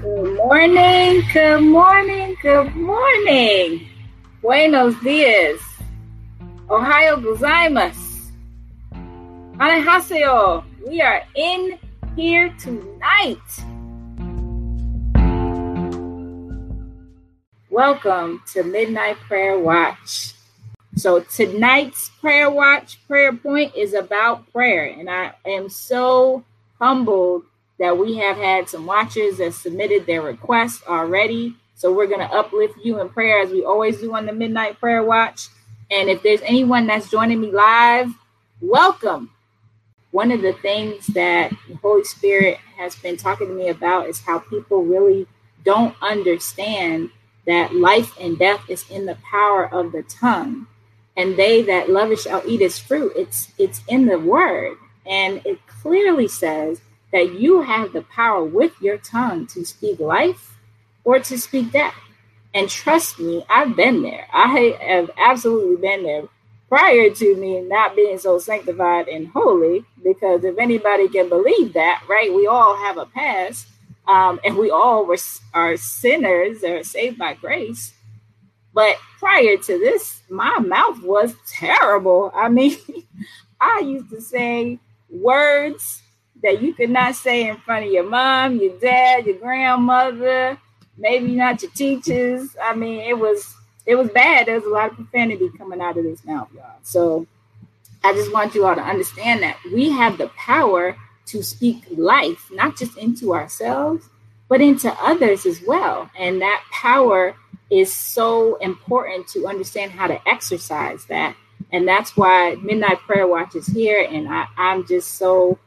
Good morning, good morning, good morning. Buenos dias. Ohio gozaimasu. Annyeonghaseyo. We are in here tonight. Welcome to Midnight Prayer Watch. So tonight's prayer watch, prayer point is about prayer. And I am so humbled that we have had some watchers that submitted their requests already. So we're going to uplift you in prayer as we always do on the Midnight Prayer Watch. And if there's anyone that's joining me live, welcome. One of the things that the Holy Spirit has been talking to me about is how people really don't understand that life and death is in the power of the tongue and they that love it shall eat its fruit. It's it's in the word, and it clearly says that you have the power with your tongue to speak life or to speak death. And trust me, I've been there. I have absolutely been there prior to me not being so sanctified and holy. Because if anybody can believe that, right, we all have a past, um, and we all were are sinners or saved by grace. But prior to this, my mouth was terrible. I mean, I used to say words that you could not say in front of your mom, your dad, your grandmother, maybe not your teachers. I mean, it was it was bad. There was a lot of profanity coming out of this mouth, y'all. So I just want you all to understand that we have the power to speak life, not just into ourselves, but into others as well. And that power is so important to understand how to exercise that. And that's why Midnight Prayer Watch is here. And I, I'm just so,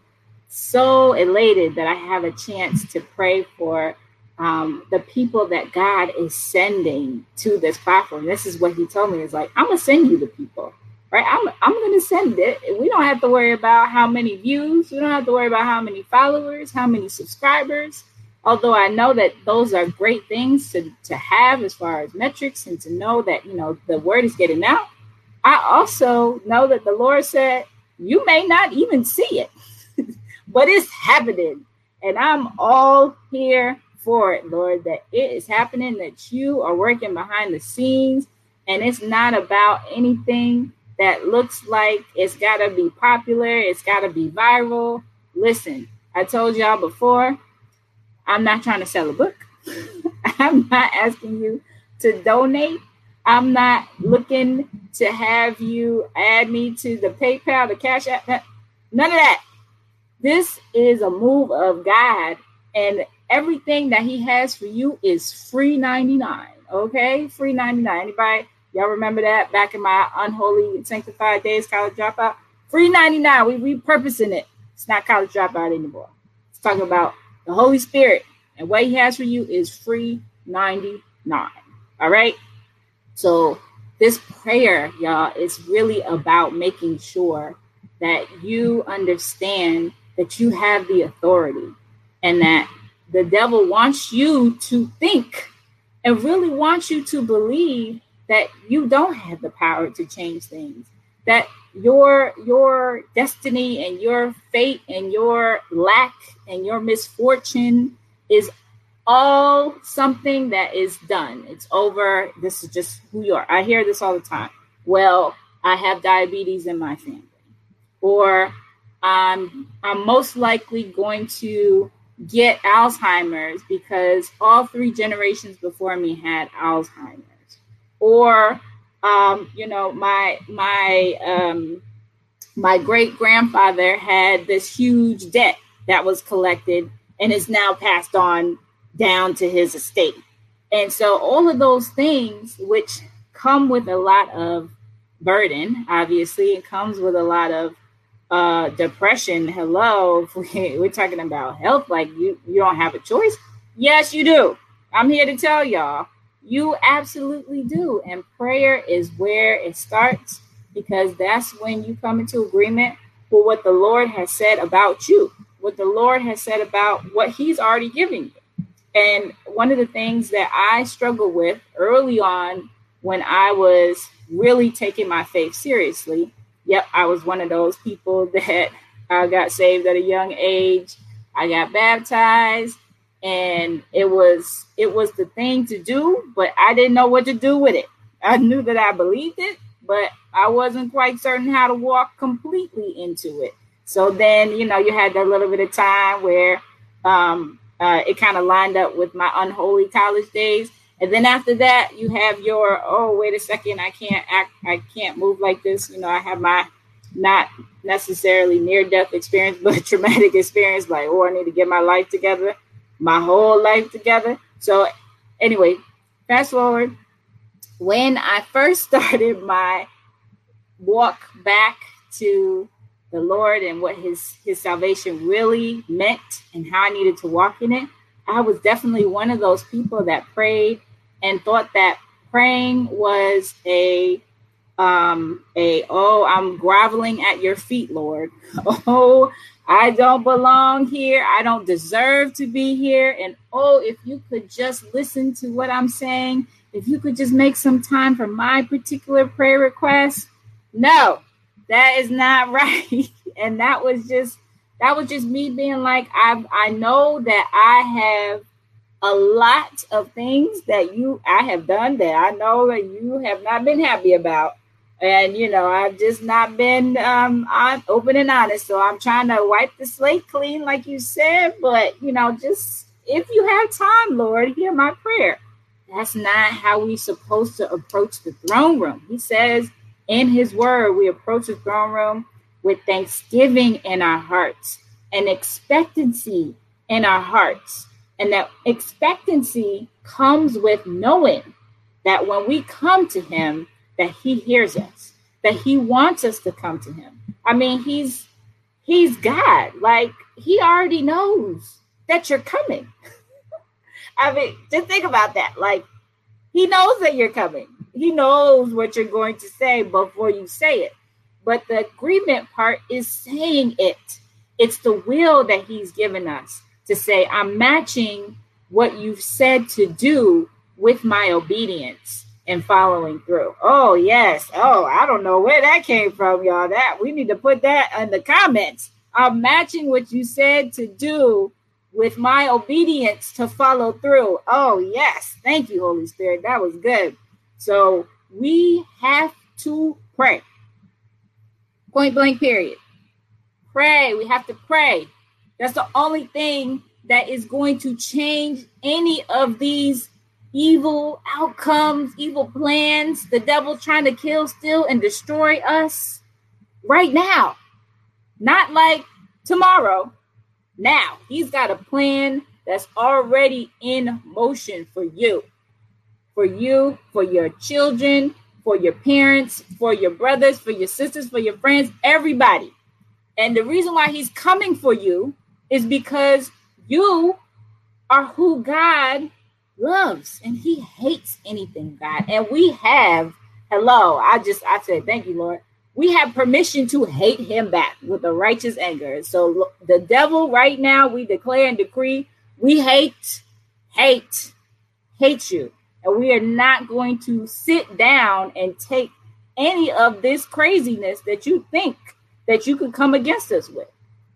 so elated that I have a chance to pray for um, the people that God is sending to this platform. This is what he told me. Is like, I'm gonna send you the people, right? I'm I'm gonna send it. We don't have to worry about how many views. We don't have to worry about how many followers, how many subscribers although I know that those are great things to, to have as far as metrics and to know that, you know, the word is getting out, I also know that the Lord said, you may not even see it, but it's happening. And I'm all here for it, Lord, that it is happening, that you are working behind the scenes. And it's not about anything that looks like it's got to be popular, it's got to be viral. Listen, I told y'all before, I'm not trying to sell a book. I'm not asking you to donate. I'm not looking to have you add me to the PayPal, the Cash App. None of that. This is a move of God, and everything that He has for you is free 99. Okay, free 99. Anybody, y'all remember that back in my unholy sanctified days, college dropout? Free 99. We repurposing it. It's not college dropout anymore. It's talking about the Holy Spirit and what He has for you is free 99. All right. So, this prayer, y'all, is really about making sure that you understand that you have the authority and that the devil wants you to think and really wants you to believe that you don't have the power to change things that your your destiny and your fate and your lack and your misfortune is all something that is done. It's over. This is just who you are. I hear this all the time. Well, I have diabetes in my family, or I'm I'm most likely going to get Alzheimer's because all three generations before me had Alzheimer's, or um, you know, my my um, my great grandfather had this huge debt that was collected and is now passed on down to his estate. And so all of those things, which come with a lot of burden, obviously, it comes with a lot of uh, depression. Hello, we're talking about health, like you, you don't have a choice. Yes, you do. I'm here to tell y'all, you absolutely do. And prayer is where it starts because that's when you come into agreement for what the Lord has said about you, what the Lord has said about what He's already given you. And one of the things that I struggled with early on when I was really taking my faith seriously, yep, I was one of those people that I got saved at a young age. I got baptized. and it was it was the thing to do, but I didn't know what to do with it. I knew that I believed it, but I wasn't quite certain how to walk completely into it. So then, you know, you had that little bit of time where um, uh, it kind of lined up with my unholy college days. And then after that, you have your oh wait a second, I can't act, I can't move like this. You know, I have my not necessarily near death experience, but traumatic experience. Like oh, I need to get my life together, my whole life together. So anyway, fast forward when I first started my walk back to the Lord and what his his salvation really meant and how I needed to walk in it, I was definitely one of those people that prayed and thought that praying was a um a oh I'm groveling at your feet, Lord. Oh, I don't belong here. I don't deserve to be here. And oh, if you could just listen to what I'm saying if you could just make some time for my particular prayer request. No, that is not right. and that was just that was just me being like, I I know that I have a lot of things that you I have done that I know that you have not been happy about. And you know, I've just not been um I'm open and honest. So I'm trying to wipe the slate clean, like you said, but you know, just if you have time, Lord, hear my prayer. That's not how we're supposed to approach the throne room. He says in his word, we approach the throne room with thanksgiving in our hearts and expectancy in our hearts. And that expectancy comes with knowing that when we come to him, that he hears us, that he wants us to come to him. I mean, he's he's God. Like he already knows that you're coming. I mean, just think about that. Like, he knows that you're coming. He knows what you're going to say before you say it. But the agreement part is saying it. It's the will that he's given us to say, I'm matching what you've said to do with my obedience and following through. Oh, yes. Oh, I don't know where that came from, y'all. That we need to put that in the comments. I'm matching what you said to do with my obedience to follow through. Oh, yes. Thank you, Holy Spirit. That was good. So we have to pray. Point blank, period. Pray. We have to pray. That's the only thing that is going to change any of these evil outcomes, evil plans, the devil trying to kill, steal, and destroy us right now. Not like tomorrow, now, he's got a plan that's already in motion for you, for you, for your children, for your parents, for your brothers, for your sisters, for your friends, everybody. And the reason why he's coming for you is because you are who God loves and he hates anything God. And we have, hello, I just, I said, thank you, Lord we have permission to hate him back with a righteous anger. So the devil, right now, we declare and decree, we hate, hate, hate you. And we are not going to sit down and take any of this craziness that you think that you could come against us with.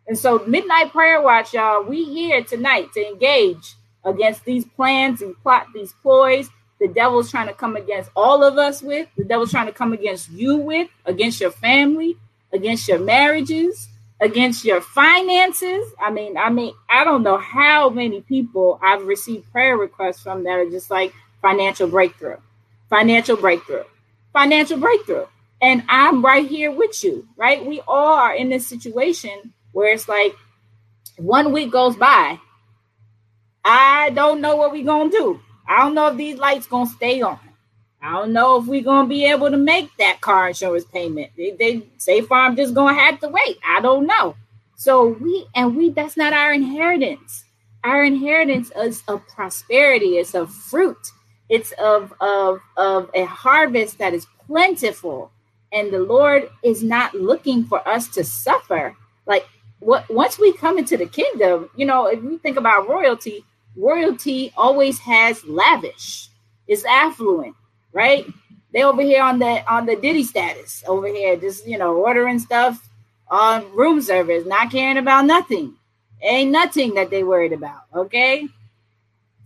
And so, Midnight Prayer Watch, y'all, we here tonight to engage against these plans and plot these ploys the devil's trying to come against all of us with, the devil's trying to come against you with, against your family, against your marriages, against your finances. I mean, I mean, I don't know how many people I've received prayer requests from that are just like financial breakthrough, financial breakthrough, financial breakthrough. And I'm right here with you, right? We all are in this situation where it's like one week goes by. I don't know what we're to do. I don't know if these lights gonna stay on. I don't know if we're gonna be able to make that car insurance payment. They, they State Farm just gonna have to wait. I don't know. So we and we that's not our inheritance. Our inheritance is of prosperity. It's of fruit. It's of of of a harvest that is plentiful. And the Lord is not looking for us to suffer. Like what once we come into the kingdom, you know, if we think about royalty, royalty always has lavish. It's affluent, right? They over here on the on the Diddy status over here, just you know, ordering stuff on room service, not caring about nothing. Ain't nothing that they worried about. Okay.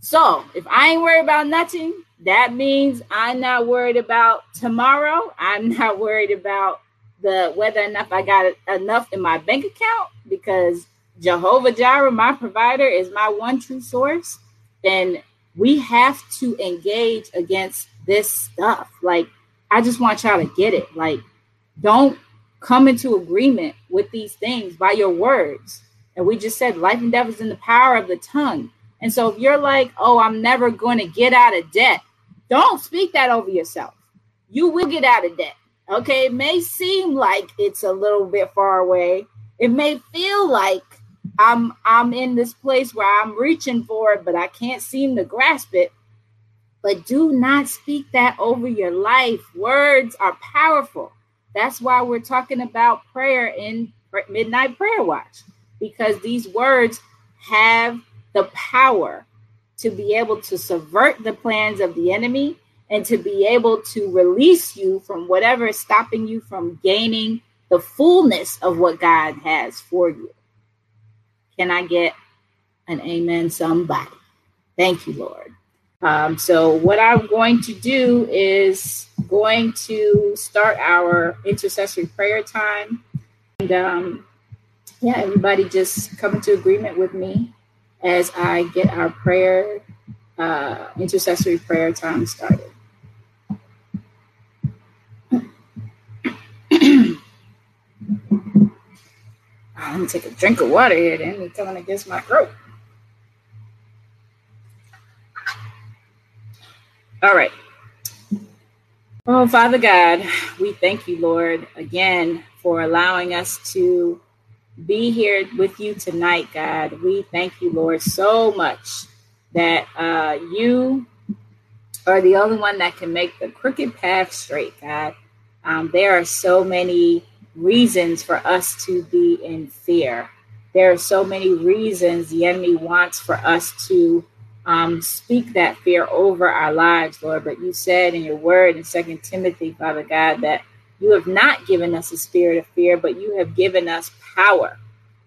So if I ain't worried about nothing, that means I'm not worried about tomorrow. I'm not worried about the whether enough I got enough in my bank account because Jehovah Jireh, my provider, is my one true source. And we have to engage against this stuff. Like, I just want y'all to get it. Like, don't come into agreement with these things by your words. And we just said life and death is in the power of the tongue. And so if you're like, oh, I'm never going to get out of debt, don't speak that over yourself. You will get out of debt. Okay. It may seem like it's a little bit far away. It may feel like I'm I'm in this place where I'm reaching for it, but I can't seem to grasp it. But do not speak that over your life. Words are powerful. That's why we're talking about prayer in midnight prayer watch because these words have the power to be able to subvert the plans of the enemy and to be able to release you from whatever is stopping you from gaining the fullness of what God has for you. Can I get an amen, somebody? Thank you, Lord. Um, so, what I'm going to do is going to start our intercessory prayer time. And um, yeah, everybody just come into agreement with me as I get our prayer, uh, intercessory prayer time started. Let me take a drink of water here, then it's coming against my throat. All right. Oh, Father God, we thank you, Lord, again for allowing us to be here with you tonight, God. We thank you, Lord, so much that uh, you are the only one that can make the crooked path straight, God. Um, there are so many reasons for us to be in fear. There are so many reasons the enemy wants for us to um, speak that fear over our lives, Lord. But you said in your word in Second Timothy, Father God, that you have not given us a spirit of fear, but you have given us power.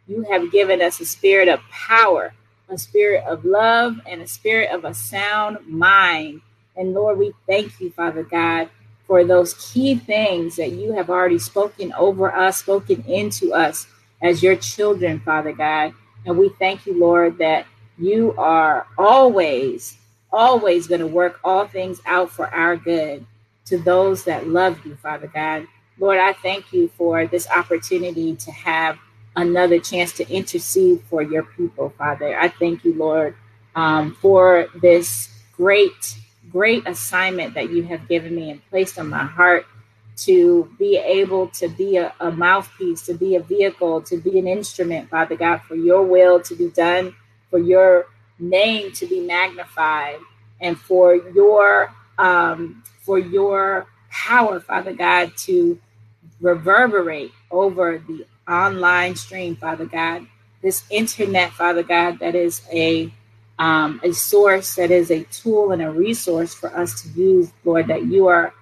You have given us a spirit of power, a spirit of love, and a spirit of a sound mind. And Lord, we thank you, Father God, for those key things that you have already spoken over us, spoken into us as your children, Father God. And we thank you, Lord, that you are always, always going to work all things out for our good to those that love you, Father God. Lord, I thank you for this opportunity to have another chance to intercede for your people, Father. I thank you, Lord, um, for this great great assignment that you have given me and placed on my heart to be able to be a, a, mouthpiece, to be a vehicle, to be an instrument, Father God, for your will to be done, for your name to be magnified, and for your um, for your power, Father God, to reverberate over the online stream, Father God. This internet, Father God, that is a um, a source that is a tool and a resource for us to use, Lord, that you are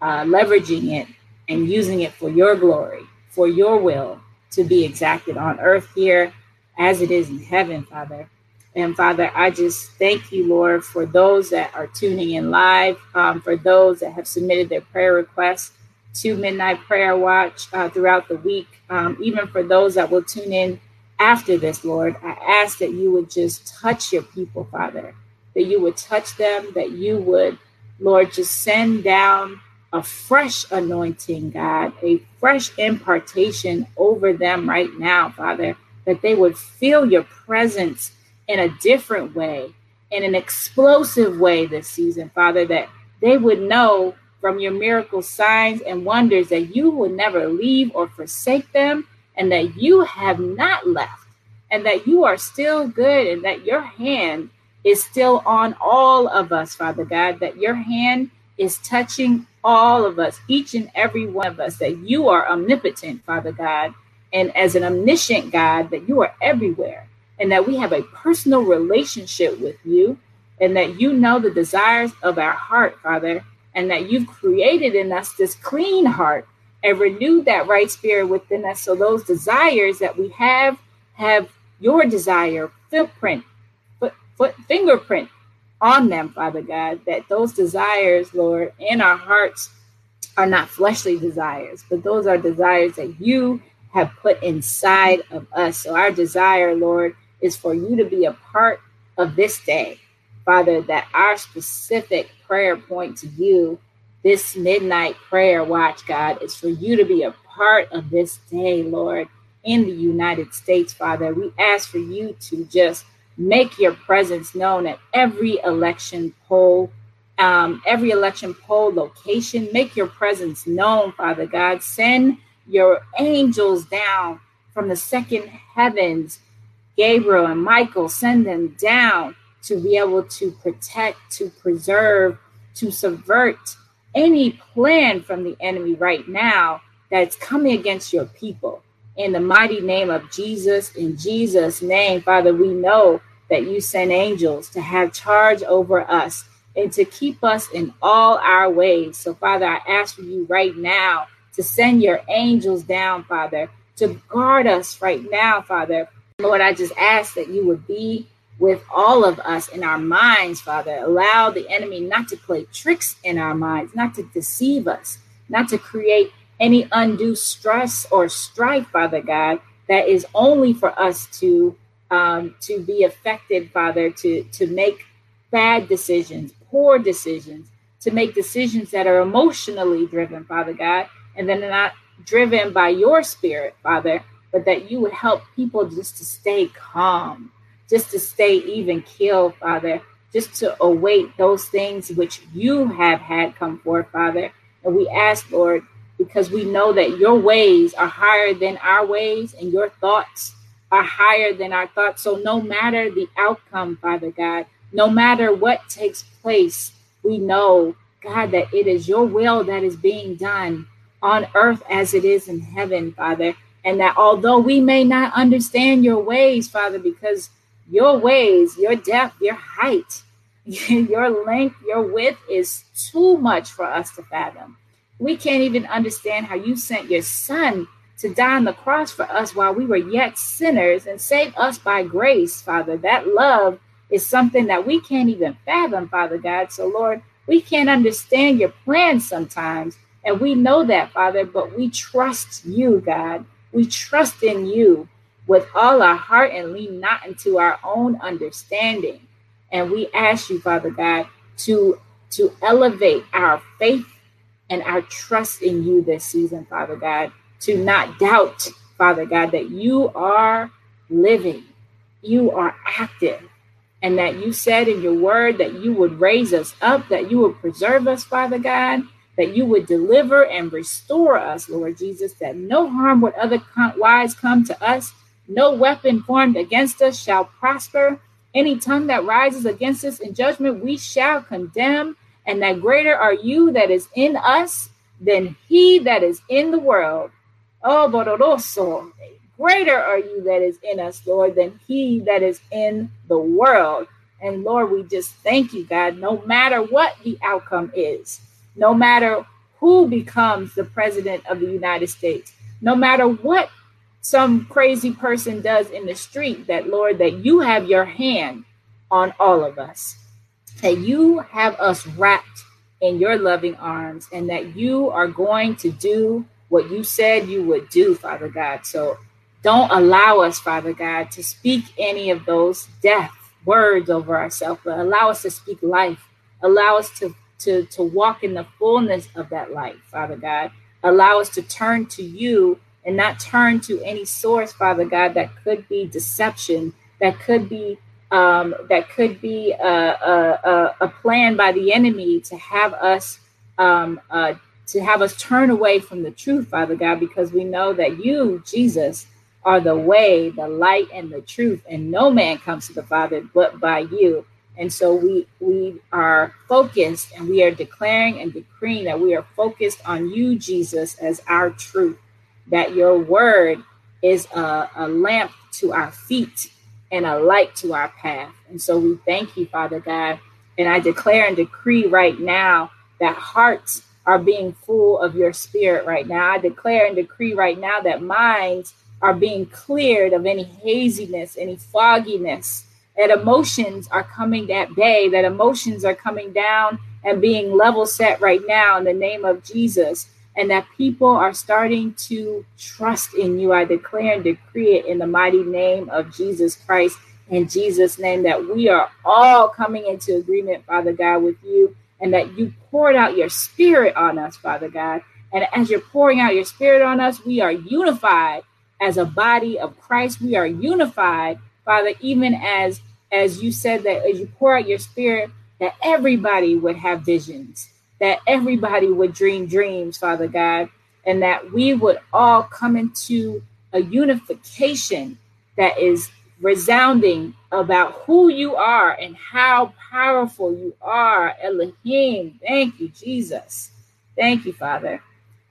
uh, leveraging it and using it for your glory, for your will to be exacted on earth here as it is in heaven, Father. And Father, I just thank you, Lord, for those that are tuning in live, um, for those that have submitted their prayer requests to Midnight Prayer Watch uh, throughout the week, um, even for those that will tune in after this, Lord, I ask that you would just touch your people, Father, that you would touch them, that you would, Lord, just send down a fresh anointing, God, a fresh impartation over them right now, Father, that they would feel your presence in a different way, in an explosive way this season, Father, that they would know from your miracle signs and wonders that you will never leave or forsake them and that you have not left and that you are still good and that your hand is still on all of us, Father God, that your hand is touching all of us, each and every one of us, that you are omnipotent, Father God, and as an omniscient God, that you are everywhere, and that we have a personal relationship with you, and that you know the desires of our heart, Father, and that you've created in us this clean heart and renew that right spirit within us. So those desires that we have have your desire footprint, foot, foot fingerprint on them, Father God, that those desires, Lord, in our hearts are not fleshly desires, but those are desires that you have put inside of us. So our desire, Lord, is for you to be a part of this day. Father, that our specific prayer point to you, this midnight prayer watch, God, is for you to be a part of this day, Lord, in the United States, Father. We ask for you to just make your presence known at every election poll, um, every election poll location. Make your presence known, Father God. Send your angels down from the second heavens, Gabriel and Michael, send them down to be able to protect, to preserve, to subvert any plan from the enemy right now that's coming against your people. In the mighty name of Jesus, in Jesus' name, Father, we know that you send angels to have charge over us and to keep us in all our ways. So, Father, I ask for you right now to send your angels down, Father, to guard us right now, Father. Lord, I just ask that you would be with all of us in our minds, Father. Allow the enemy not to play tricks in our minds, not to deceive us, not to create any undue stress or strife, Father God, that is only for us to um, to be affected, Father, to to make bad decisions, poor decisions, to make decisions that are emotionally driven, Father God, and then not driven by your spirit, Father, but that you would help people just to stay calm, just to stay even kill, Father, just to await those things which you have had come forth, Father. And we ask, Lord, because we know that your ways are higher than our ways and your thoughts are higher than our thoughts. So no matter the outcome, Father God, no matter what takes place, we know, God, that it is your will that is being done on earth as it is in heaven, Father. And that although we may not understand your ways, Father, because your ways, your depth, your height, your length, your width is too much for us to fathom. We can't even understand how you sent your son to die on the cross for us while we were yet sinners and save us by grace, Father. That love is something that we can't even fathom, Father God. So, Lord, we can't understand your plans sometimes. And we know that, Father, but we trust you, God. We trust in you with all our heart and lean not into our own understanding. And we ask you, Father God, to, to elevate our faith and our trust in you this season, Father God, to not doubt, Father God, that you are living, you are active, and that you said in your word that you would raise us up, that you would preserve us, Father God, that you would deliver and restore us, Lord Jesus, that no harm would otherwise come to us. No weapon formed against us shall prosper. Any tongue that rises against us in judgment, we shall condemn. And that greater are you that is in us than he that is in the world. Oh, Bororoso, greater are you that is in us, Lord, than he that is in the world. And Lord, we just thank you, God, no matter what the outcome is no matter who becomes the president of the United States, no matter what some crazy person does in the street, that Lord, that you have your hand on all of us, that you have us wrapped in your loving arms, and that you are going to do what you said you would do, Father God. So don't allow us, Father God, to speak any of those death words over ourselves, but allow us to speak life. Allow us to to, to walk in the fullness of that life, Father God. Allow us to turn to you and not turn to any source, Father God, that could be deception, that could be um, that could be a, a, a, plan by the enemy to have us um, uh, to have us turn away from the truth, Father God, because we know that you, Jesus, are the way, the light, and the truth, and no man comes to the Father but by you. And so we we are focused and we are declaring and decreeing that we are focused on you, Jesus, as our truth, that your word is a, a lamp to our feet and a light to our path. And so we thank you, Father God. And I declare and decree right now that hearts are being full of your spirit right now. I declare and decree right now that minds are being cleared of any haziness, any fogginess, that emotions are coming at bay, that emotions are coming down and being level set right now in the name of Jesus, and that people are starting to trust in you. I declare and decree it in the mighty name of Jesus Christ. In Jesus' name, that we are all coming into agreement, Father God, with you, and that you poured out your spirit on us, Father God. And as you're pouring out your spirit on us, we are unified as a body of Christ. We are unified, Father, even as as you said that as you pour out your spirit, that everybody would have visions, that everybody would dream dreams, Father God, and that we would all come into a unification that is resounding about who you are and how powerful you are, Elohim. Thank you, Jesus. Thank you, Father.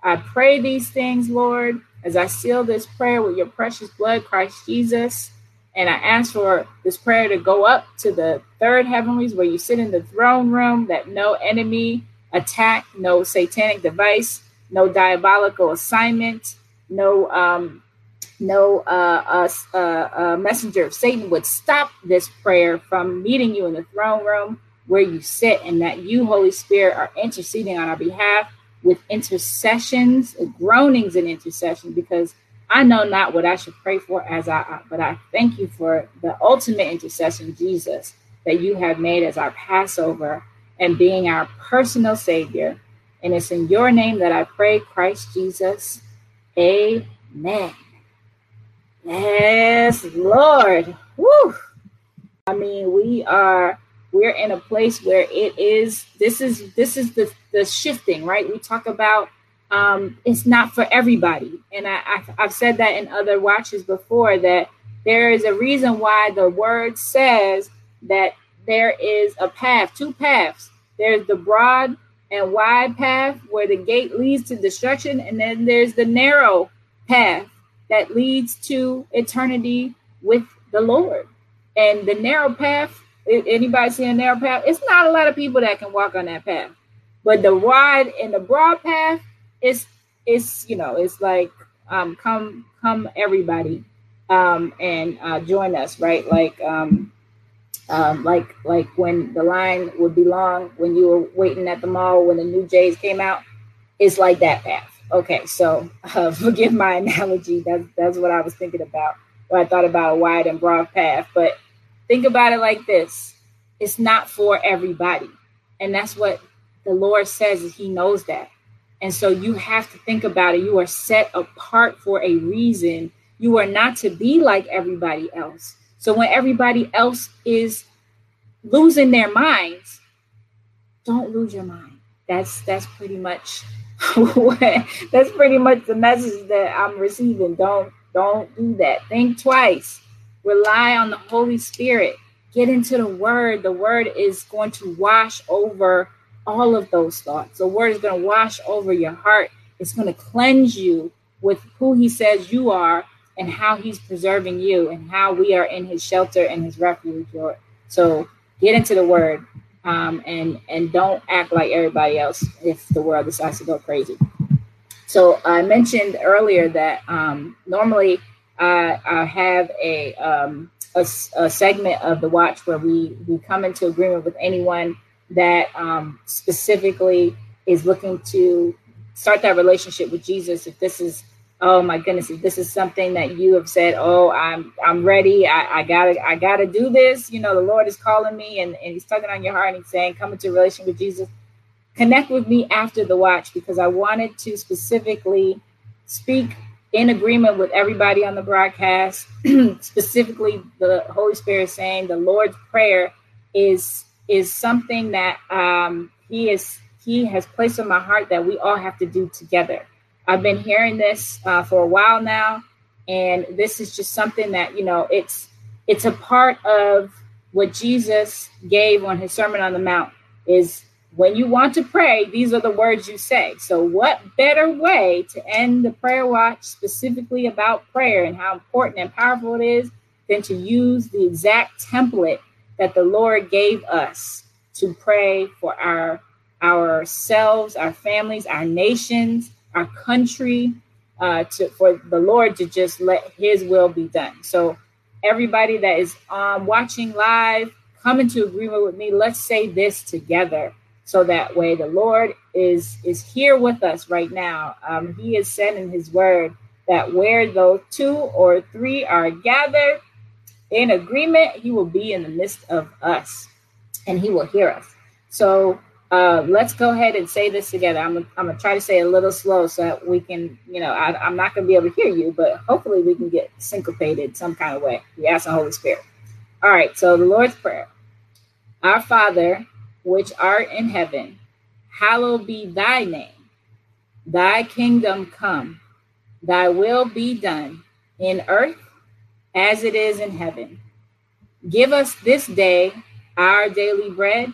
I pray these things, Lord, as I seal this prayer with your precious blood, Christ Jesus. And I ask for this prayer to go up to the third heavenlies where you sit in the throne room, that no enemy attack, no satanic device, no diabolical assignment, no um, no uh, uh, uh, messenger of Satan would stop this prayer from meeting you in the throne room where you sit, and that you, Holy Spirit, are interceding on our behalf with intercessions, groanings, and intercession because I know not what I should pray for as I, but I thank you for the ultimate intercession, Jesus, that you have made as our Passover and being our personal Savior. And it's in your name that I pray, Christ Jesus. Amen. Yes, Lord. Woo. I mean, we are we're in a place where it is this is this is the the shifting, right? We talk about um, it's not for everybody. And I, I, I've said that in other watches before that there is a reason why the word says that there is a path, two paths. There's the broad and wide path where the gate leads to destruction, and then there's the narrow path that leads to eternity with the Lord. And the narrow path, anybody see a narrow path? It's not a lot of people that can walk on that path. But the wide and the broad path, it's it's you know it's like um come come everybody um and uh join us right like um um like like when the line would be long when you were waiting at the mall when the new jays came out it's like that path okay so uh, forgive my analogy that's that's what i was thinking about when i thought about a wide and broad path but think about it like this it's not for everybody and that's what the lord says is he knows that and so you have to think about it. You are set apart for a reason. You are not to be like everybody else. So when everybody else is losing their minds, don't lose your mind. That's that's pretty much that's pretty much the message that I'm receiving. Don't don't do that. Think twice. Rely on the Holy Spirit. Get into the word. The word is going to wash over all of those thoughts. The word is going to wash over your heart. It's going to cleanse you with who he says you are and how he's preserving you and how we are in his shelter and his refuge. So get into the word um, and and don't act like everybody else if the world decides to go crazy. So I mentioned earlier that um, normally I, I have a, um, a, a segment of the watch where we we come into agreement with anyone that um, specifically is looking to start that relationship with Jesus, if this is, oh my goodness, if this is something that you have said, oh, I'm I'm ready, I, I gotta I gotta do this, you know, the Lord is calling me and, and He's tugging on your heart and He's saying, come into a relationship with Jesus. Connect with me after the watch because I wanted to specifically speak in agreement with everybody on the broadcast. specifically, the Holy Spirit is saying the Lord's Prayer is is something that um, he is he has placed on my heart that we all have to do together. I've been hearing this uh, for a while now, and this is just something that you know it's it's a part of what Jesus gave on his Sermon on the Mount. Is when you want to pray, these are the words you say. So, what better way to end the prayer watch specifically about prayer and how important and powerful it is than to use the exact template that the Lord gave us to pray for our ourselves, our families, our nations, our country, uh, to for the Lord to just let His will be done. So everybody that is um, watching live, come into agreement with me. Let's say this together so that way the lord is is here with us right now um, he is sending his word that where those two or three are gathered in agreement he will be in the midst of us and he will hear us so uh, let's go ahead and say this together. I'm, I'm gonna try to say a little slow so that we can you know I, i'm not gonna be able to hear you but hopefully we can get syncopated some kind of way. We ask the holy spirit. All right so the lord's prayer. Our father which art in heaven, hallowed be thy name. Thy kingdom come, thy will be done in earth as it is in heaven. Give us this day our daily bread,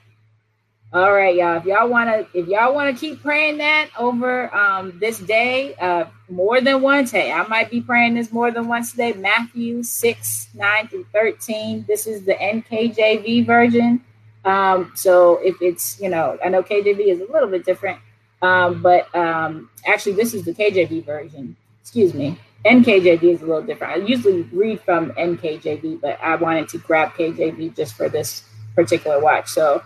All right, y'all. If y'all wanna, if y'all wanna keep praying that over um, this day, uh, more than once. Hey, I might be praying this more than once today. Matthew six nine through thirteen. This is the NKJV version. Um, so if it's you know, I know KJV is a little bit different, um, but um, actually this is the KJV version. Excuse me. NKJV is a little different. I usually read from NKJV, but I wanted to grab KJV just for this particular watch. So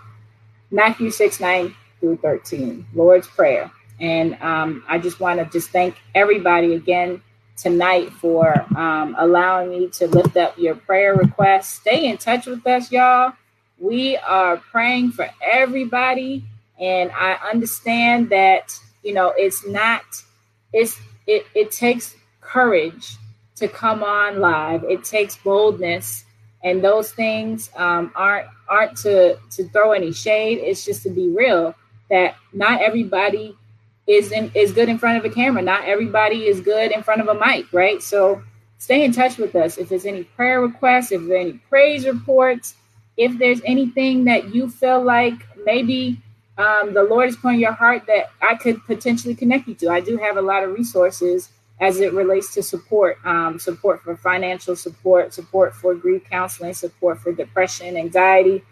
Matthew 6, 9 through 13, Lord's Prayer. And um, I just want to just thank everybody again tonight for um, allowing me to lift up your prayer requests. Stay in touch with us, y'all. We are praying for everybody. And I understand that, you know, it's not, it's, it, it takes courage to come on live. It takes boldness, and those things um, aren't aren't to to throw any shade. It's just to be real that not everybody is in, is good in front of a camera. Not everybody is good in front of a mic, right? So stay in touch with us. If there's any prayer requests, if there's any praise reports, if there's anything that you feel like maybe um, the Lord is putting your heart that I could potentially connect you to. I do have a lot of resources as it relates to support, um, support for financial support, support for grief counseling, support for depression, anxiety,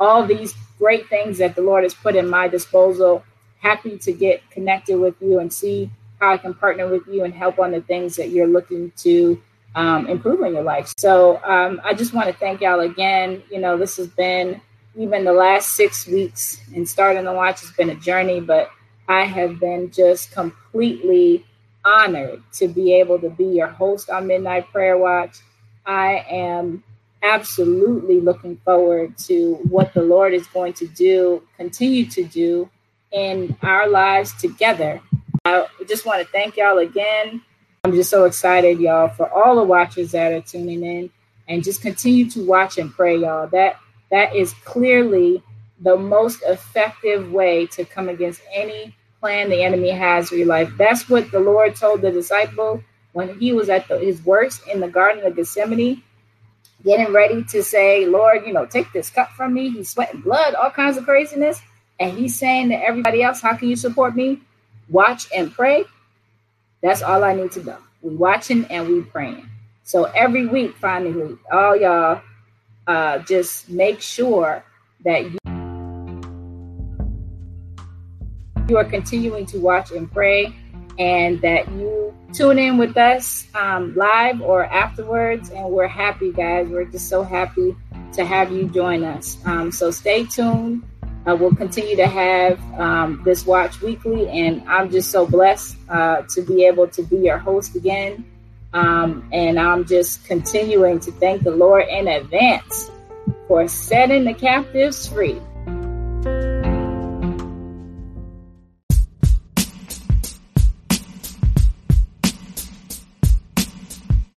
all these great things that the Lord has put in my disposal. Happy to get connected with you and see how I can partner with you and help on the things that you're looking to um, improve in your life. So um, I just want to thank y'all again. You know, this has been even the last six weeks and starting the watch has been a journey, but I have been just completely honored to be able to be your host on Midnight Prayer Watch. I am absolutely looking forward to what the Lord is going to do, continue to do in our lives together. I just want to thank y'all again. I'm just so excited, y'all, for all the watchers that are tuning in and just continue to watch and pray, y'all. That that is clearly the most effective way to come against any plan the enemy has for your life. That's what the Lord told the disciple when he was at the, his worst in the Garden of Gethsemane, getting ready to say, Lord, you know, take this cup from me. He's sweating blood, all kinds of craziness. And he's saying to everybody else, How can you support me? Watch and pray. That's all I need to know. We watching and we praying. So every week, finally, all y'all uh, just make sure that you you are continuing to watch and pray and that you tune in with us um, live or afterwards. And we're happy, guys. We're just so happy to have you join us. Um, so stay tuned. Uh, we'll continue to have um, this watch weekly, and I'm just so blessed uh, to be able to be your host again. Um, and I'm just continuing to thank the Lord in advance for setting the captives free